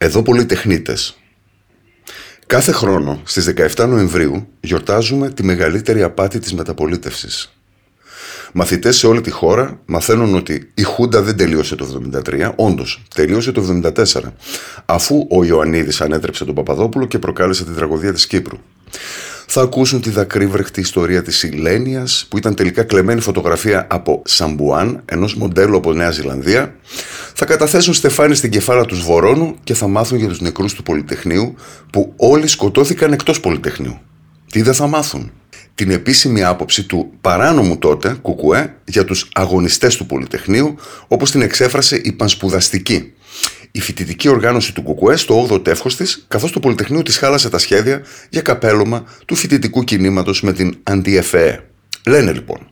Εδώ πολυτεχνίτες. Κάθε χρόνο στις 17 Νοεμβρίου γιορτάζουμε τη μεγαλύτερη απάτη της μεταπολίτευσης. Μαθητές σε όλη τη χώρα μαθαίνουν ότι η Χούντα δεν τελείωσε το 73, όντως τελείωσε το 74, αφού ο Ιωαννίδης ανέτρεψε τον Παπαδόπουλο και προκάλεσε την τραγωδία της Κύπρου θα ακούσουν τη δακρύβρεχτη ιστορία της Ηλένιας που ήταν τελικά κλεμμένη φωτογραφία από Σαμπουάν, ενός μοντέλου από Νέα Ζηλανδία. Θα καταθέσουν στεφάνι στην κεφάλα τους Βορώνου και θα μάθουν για τους νεκρούς του Πολυτεχνείου που όλοι σκοτώθηκαν εκτός Πολυτεχνείου. Τι δεν θα μάθουν; Την επίσημη άποψη του παράνομου τότε Κουκουέ για τους αγωνιστές του Πολυτεχνείου όπως την εξέφρασε η πανσπουδαστική η φοιτητική οργάνωση του Κουκουέ στο 8ο τεύχος της, καθώς το Πολυτεχνείο της χάλασε τα σχέδια για καπέλωμα του φοιτητικού κινήματος με την Αντιεφέ. Λένε λοιπόν.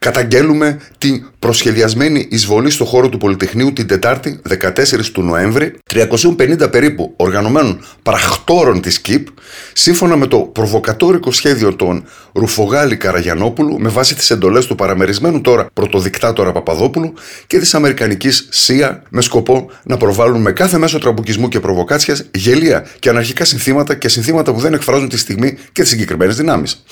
Καταγγέλουμε την προσχεδιασμένη εισβολή στο χώρο του Πολυτεχνείου την Τετάρτη 14 του Νοέμβρη 350 περίπου οργανωμένων πραχτόρων της ΚΥΠ σύμφωνα με το προβοκατόρικο σχέδιο των Ρουφογάλη Καραγιαννόπουλου με βάση τις εντολές του παραμερισμένου τώρα πρωτοδικτάτορα Παπαδόπουλου και της Αμερικανικής CIA με σκοπό να προβάλλουν με κάθε μέσο τραμπουκισμού και προβοκάτσιας γελοία και αναρχικά συνθήματα και συνθήματα που δεν εκφράζουν τη στιγμή και τις συγκεκριμένες δυνάμεις.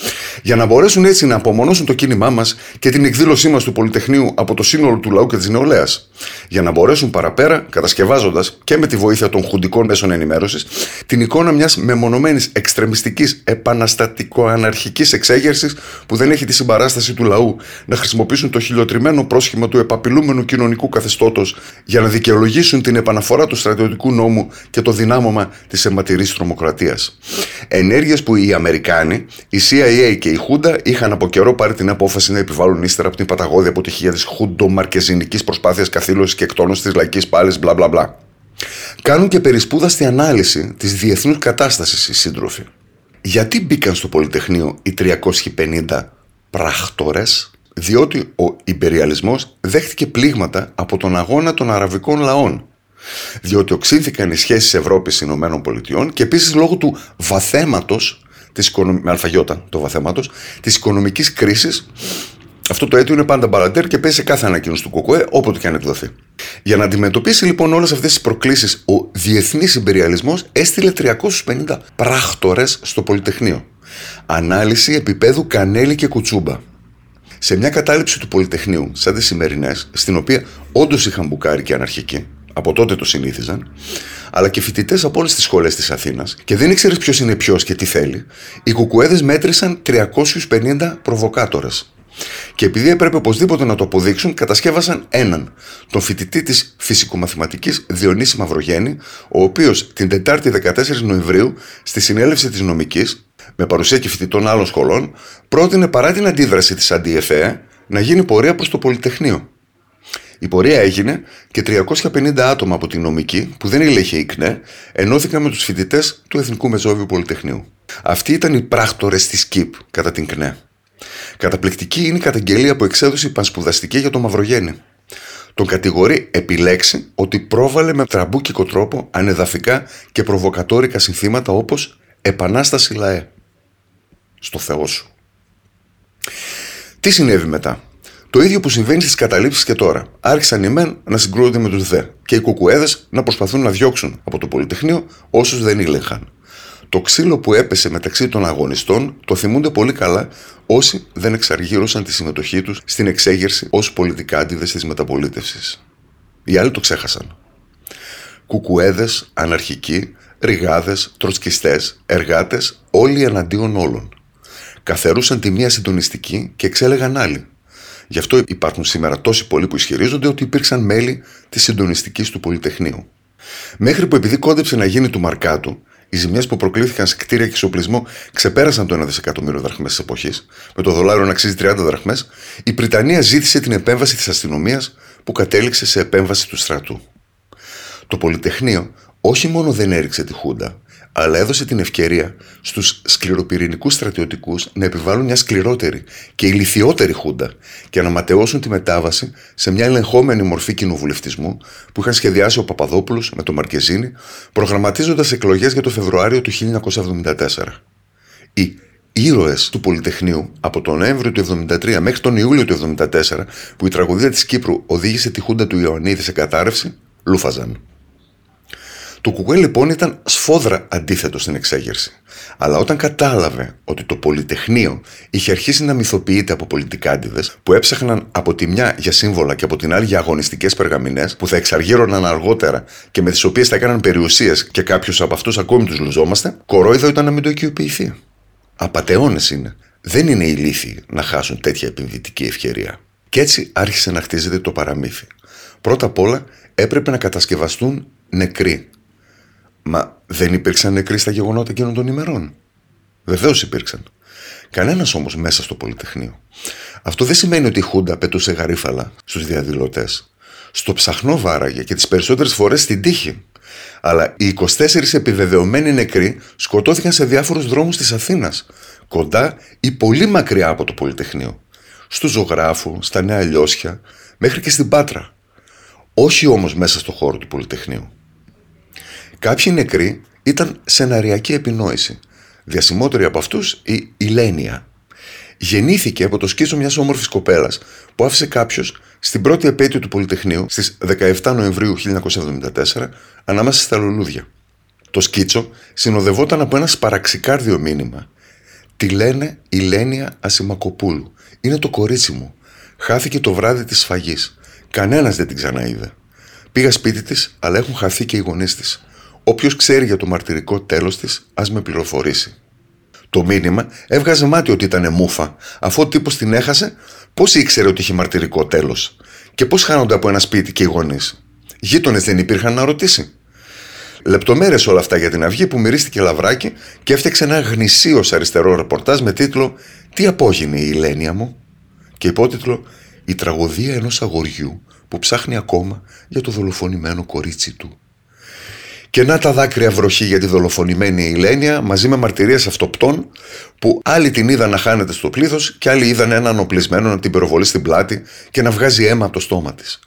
Για να μπορέσουν έτσι να απομονώσουν το κίνημά μας και την εκδήλωσή μας του Πολυτεχνείου από το σύνολο του λαού και της νεολαίας. Για να μπορέσουν παραπέρα, κατασκευάζοντας και με τη βοήθεια των χουντικών μέσων ενημέρωσης, την εικόνα μιας μεμονωμένης εξτρεμιστικής επαναστατικο-αναρχικής εξέγερσης που δεν έχει τη συμπαράσταση του λαού να χρησιμοποιήσουν το χιλιοτριμμένο πρόσχημα του επαπειλούμενου κοινωνικού καθεστώτος για να δικαιολογήσουν την επαναφορά του στρατιωτικού νόμου και το δυνάμωμα της αιματηρής τρομοκρατίας. Ενέργειες που οι Αμερικάνοι, η CIA και η Χούντα είχαν από καιρό πάρει την απόφαση να επιβάλλουν ύστερα από την παταγώδη αποτυχία της χουντομαρκεζινικής προσπάθειας καθήλωση και εκτόνωση της λαϊκής πάλης, μπλα μπλα μπλα. Κάνουν και περισπούδαστη ανάλυση της διεθνούς κατάστασης οι σύντροφοι. Γιατί μπήκαν στο Πολυτεχνείο οι 350 πράκτορε, διότι ο υπεριαλισμός δέχτηκε πλήγματα από τον αγώνα των αραβικών λαών. Διότι οξύνθηκαν οι σχέσεις Ευρώπη-Ηνωμένων Πολιτειών και επίσης λόγω του βαθαίματος της, με άλφα γιώτα το βαθαίματος, της οικονομικής κρίσης αυτό το αίτιο είναι πάντα μπαλαντέρ και παίζει σε κάθε ανακοίνωση του ΚΚΕ όποτε και αν εκδοθεί. Για να αντιμετωπίσει λοιπόν όλες αυτές τις προκλήσεις, ο διεθνής ιμπεριαλισμός έστειλε 350 πράκτορες στο Πολυτεχνείο. Ανάλυση επιπέδου Κανέλλη και Κουτσούμπα. Σε μια κατάληψη του Πολυτεχνείου, σαν τις σημερινές, στην οποία όντως είχαν μπουκάρει και αναρχικοί, από τότε το συνήθιζαν, αλλά και φοιτητές από όλες τις σχολές της Αθήνας, και δεν ήξερες ποιος είναι ποιος και τι θέλει, οι κουκουέδες μέτρησαν 350 προβοκάτορες. Και επειδή έπρεπε οπωσδήποτε να το αποδείξουν, κατασκεύασαν έναν, τον φοιτητή της φυσικομαθηματικής Διονύση Μαυρογέννη, ο οποίος την Τετάρτη 14 Νοεμβρίου, στη συνέλευση της νομικής, με παρουσία και φοιτητών άλλων σχολών, πρότεινε παρά την αντίδραση της Αντιεφέ να γίνει πορεία προς το Πολυτεχνείο. Η πορεία έγινε και 350 άτομα από την νομική, που δεν ήλεγχε η ΚΝΕ, ενώθηκαν με τους φοιτητές του Εθνικού Μετσόβιου Πολυτεχνείου. Αυτοί ήταν οι πράκτορες της ΚΥΠ κατά την ΚΝΕ. Καταπληκτική είναι η καταγγελία που εξέδωσε η Πανσπουδαστική για το Μαυρογέννη. Τον κατηγορεί επί λέξει ότι πρόβαλε με τραμπούκικο τρόπο ανεδαφικά και προβοκατόρικα συνθήματα όπως «Επανάσταση λαέ». Στο Θεό σου. Τι συνέβη μετά; Το ίδιο που συμβαίνει στις καταλήψεις και τώρα. Άρχισαν οι μεν να συγκρούονται με τους δε και οι κουκουέδες να προσπαθούν να διώξουν από το Πολυτεχνείο όσους δεν ήλεγχαν. Το ξύλο που έπεσε μεταξύ των αγωνιστών το θυμούνται πολύ καλά όσοι δεν εξαργύρωσαν τη συμμετοχή τους στην εξέγερση ως πολιτικά αντίδεση της μεταπολίτευσης. Οι άλλοι το ξέχασαν. Κουκουέδες, αναρχικοί, ριγάδες, τροτσκιστές, εργάτες, όλοι εναντίον όλων. Καθερούσαν τη μία συντονιστική και εξέλεγαν άλλοι. Γι' αυτό υπάρχουν σήμερα τόσοι πολλοί που ισχυρίζονται ότι υπήρξαν μέλη της συντονιστικής του Πολυτεχνείου. Μέχρι που επειδή κόντεψε να γίνει του Μαρκάτου, οι ζημιές που προκλήθηκαν σε κτίρια και εξοπλισμό ξεπέρασαν το 1 δισεκατομμύριο δραχμές της εποχής, με το δολάριο να αξίζει 30 δραχμές, η Βρυτανία ζήτησε την επέμβαση της αστυνομίας που κατέληξε σε επέμβαση του στρατού. Το Πολυτεχνείο όχι μόνο δεν έριξε τη Χούντα, αλλά έδωσε την ευκαιρία στους σκληροπυρηνικούς στρατιωτικούς να επιβάλλουν μια σκληρότερη και ηλικιότερη χούντα και να ματαιώσουν τη μετάβαση σε μια ελεγχόμενη μορφή κοινοβουλευτισμού που είχαν σχεδιάσει ο Παπαδόπουλος με τον Μαρκεζίνη, προγραμματίζοντας εκλογές για το Φεβρουάριο του 1974. Οι ήρωες του Πολυτεχνείου από τον Νοέμβριο του 1973 μέχρι τον Ιούλιο του 1974, που η τραγωδία της Κύπρου οδήγησε τη χούντα του Ιωαννίδη σε κατάρρευση, λούφαζαν. Το Κουκουέ λοιπόν ήταν σφόδρα αντίθετο στην εξέγερση. Αλλά όταν κατάλαβε ότι το Πολυτεχνείο είχε αρχίσει να μυθοποιείται από πολιτικάντιδε που έψαχναν από τη μια για σύμβολα και από την άλλη για αγωνιστικές περγαμηνές που θα εξαργύρωναν αργότερα και με τις οποίες θα έκαναν περιουσίες και κάποιου από αυτούς ακόμη τους λουζόμαστε, κορόιδο ήταν να μην το οικειοποιηθεί. Απαταιώνε είναι. Δεν είναι ηλίθιοι να χάσουν τέτοια επενδυτική ευκαιρία. Και έτσι άρχισε να χτίζεται το παραμύθι. Πρώτα απ' όλα έπρεπε να κατασκευαστούν νεκροί. Μα δεν υπήρξαν νεκροί στα γεγονότα εκείνων των ημερών. Βεβαίως υπήρξαν. Κανένας όμως μέσα στο Πολυτεχνείο. Αυτό δεν σημαίνει ότι η Χούντα πετούσε γαρίφαλα στους διαδηλωτές. Στο ψαχνό βάραγε και τις περισσότερες φορές στην τύχη. Αλλά οι 24 επιβεβαιωμένοι νεκροί σκοτώθηκαν σε διάφορους δρόμους της Αθήνας, κοντά ή πολύ μακριά από το Πολυτεχνείο. Στους Ζωγράφους, στα Νέα Λιώσια, μέχρι και στην Πάτρα. Όχι όμως μέσα στο χώρο του Πολυτεχνείου. Κάποιοι νεκροί ήταν σεναριακή επινόηση. Διασημότεροι από αυτούς η Ηλένια. Γεννήθηκε από το σκίτσο μιας όμορφης κοπέλας που άφησε κάποιος στην πρώτη επέτειο του Πολυτεχνείου στις 17 Νοεμβρίου 1974 ανάμεσα στα λουλούδια. Το σκίτσο συνοδευόταν από ένα σπαραξικάρδιο μήνυμα. Τη λένε Ηλένια Ασημακοπούλου. Είναι το κορίτσι μου. Χάθηκε το βράδυ της σφαγής. Κανένας δεν την ξαναείδε. Πήγα σπίτι της, αλλά έχουν χαθεί και οι γονείς της. Όποιος ξέρει για το μαρτυρικό τέλος της, ας με πληροφορήσει. Το μήνυμα έβγαζε μάτι ότι ήταν μούφα, αφού ο τύπος την έχασε, πώς ήξερε ότι είχε μαρτυρικό τέλος. Και πώς χάνονται από ένα σπίτι και οι γονείς. Γείτονες δεν υπήρχαν να ρωτήσει. Λεπτομέρειες όλα αυτά για την αυγή που μυρίστηκε λαβράκι και έφτιαξε ένα γνησίο αριστερό ρεπορτάζ με τίτλο Τι απόγεινε η Ηλένια μου και υπότιτλο η τραγωδία ενός αγοριού που ψάχνει ακόμα για το δολοφονημένο κορίτσι του. Και να τα δάκρυα βροχή για τη δολοφονημένη Ηλένια μαζί με μαρτυρίες αυτοπτών που άλλοι την είδαν να χάνεται στο πλήθος και άλλοι είδαν έναν οπλισμένο να την πυροβολεί στην πλάτη και να βγάζει αίμα από το στόμα της.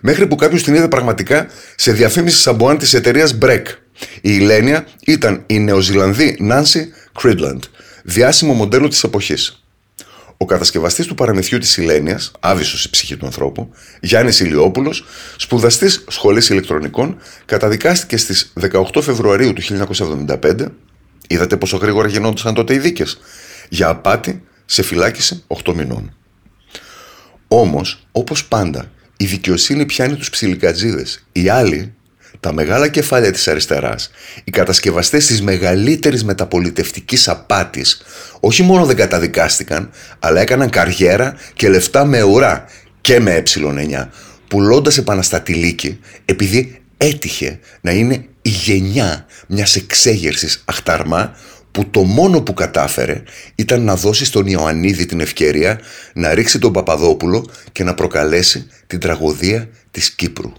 Μέχρι που κάποιος την είδε πραγματικά σε διαφήμιση σαμπουάν της εταιρείας Breck. Η Ηλένια ήταν η Νεοζηλανδή Νάνσι Κρίτλαντ, διάσημο μοντέλο της εποχής. Ο κατασκευαστής του παραμυθιού της Ηλένεια, άβυσο η ψυχή του ανθρώπου, Γιάννης Ηλιόπουλος, σπουδαστής σχολής ηλεκτρονικών, καταδικάστηκε στις 18 Φεβρουαρίου του 1975. Είδατε πόσο γρήγορα γινόντουσαν τότε οι δίκες; Για απάτη σε φυλάκιση 8 μηνών. Όμως, όπως πάντα, η δικαιοσύνη πιάνει τους ψιλικατζίδες. Οι άλλοι τα μεγάλα κεφάλια της αριστεράς, οι κατασκευαστές της μεγαλύτερης μεταπολιτευτικής απάτης, όχι μόνο δεν καταδικάστηκαν, αλλά έκαναν καριέρα και λεφτά με ουρά και με ε9, πουλώντας επαναστατηλίκη επειδή έτυχε να είναι η γενιά μιας εξέγερσης αχταρμά που το μόνο που κατάφερε ήταν να δώσει στον Ιωαννίδη την ευκαιρία να ρίξει τον Παπαδόπουλο και να προκαλέσει την τραγωδία της Κύπρου.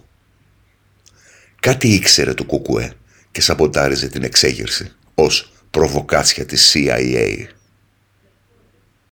Κάτι ήξερε το Κουκουέ και σαμποτάριζε την εξέγερση ως προβοκάτσια της CIA.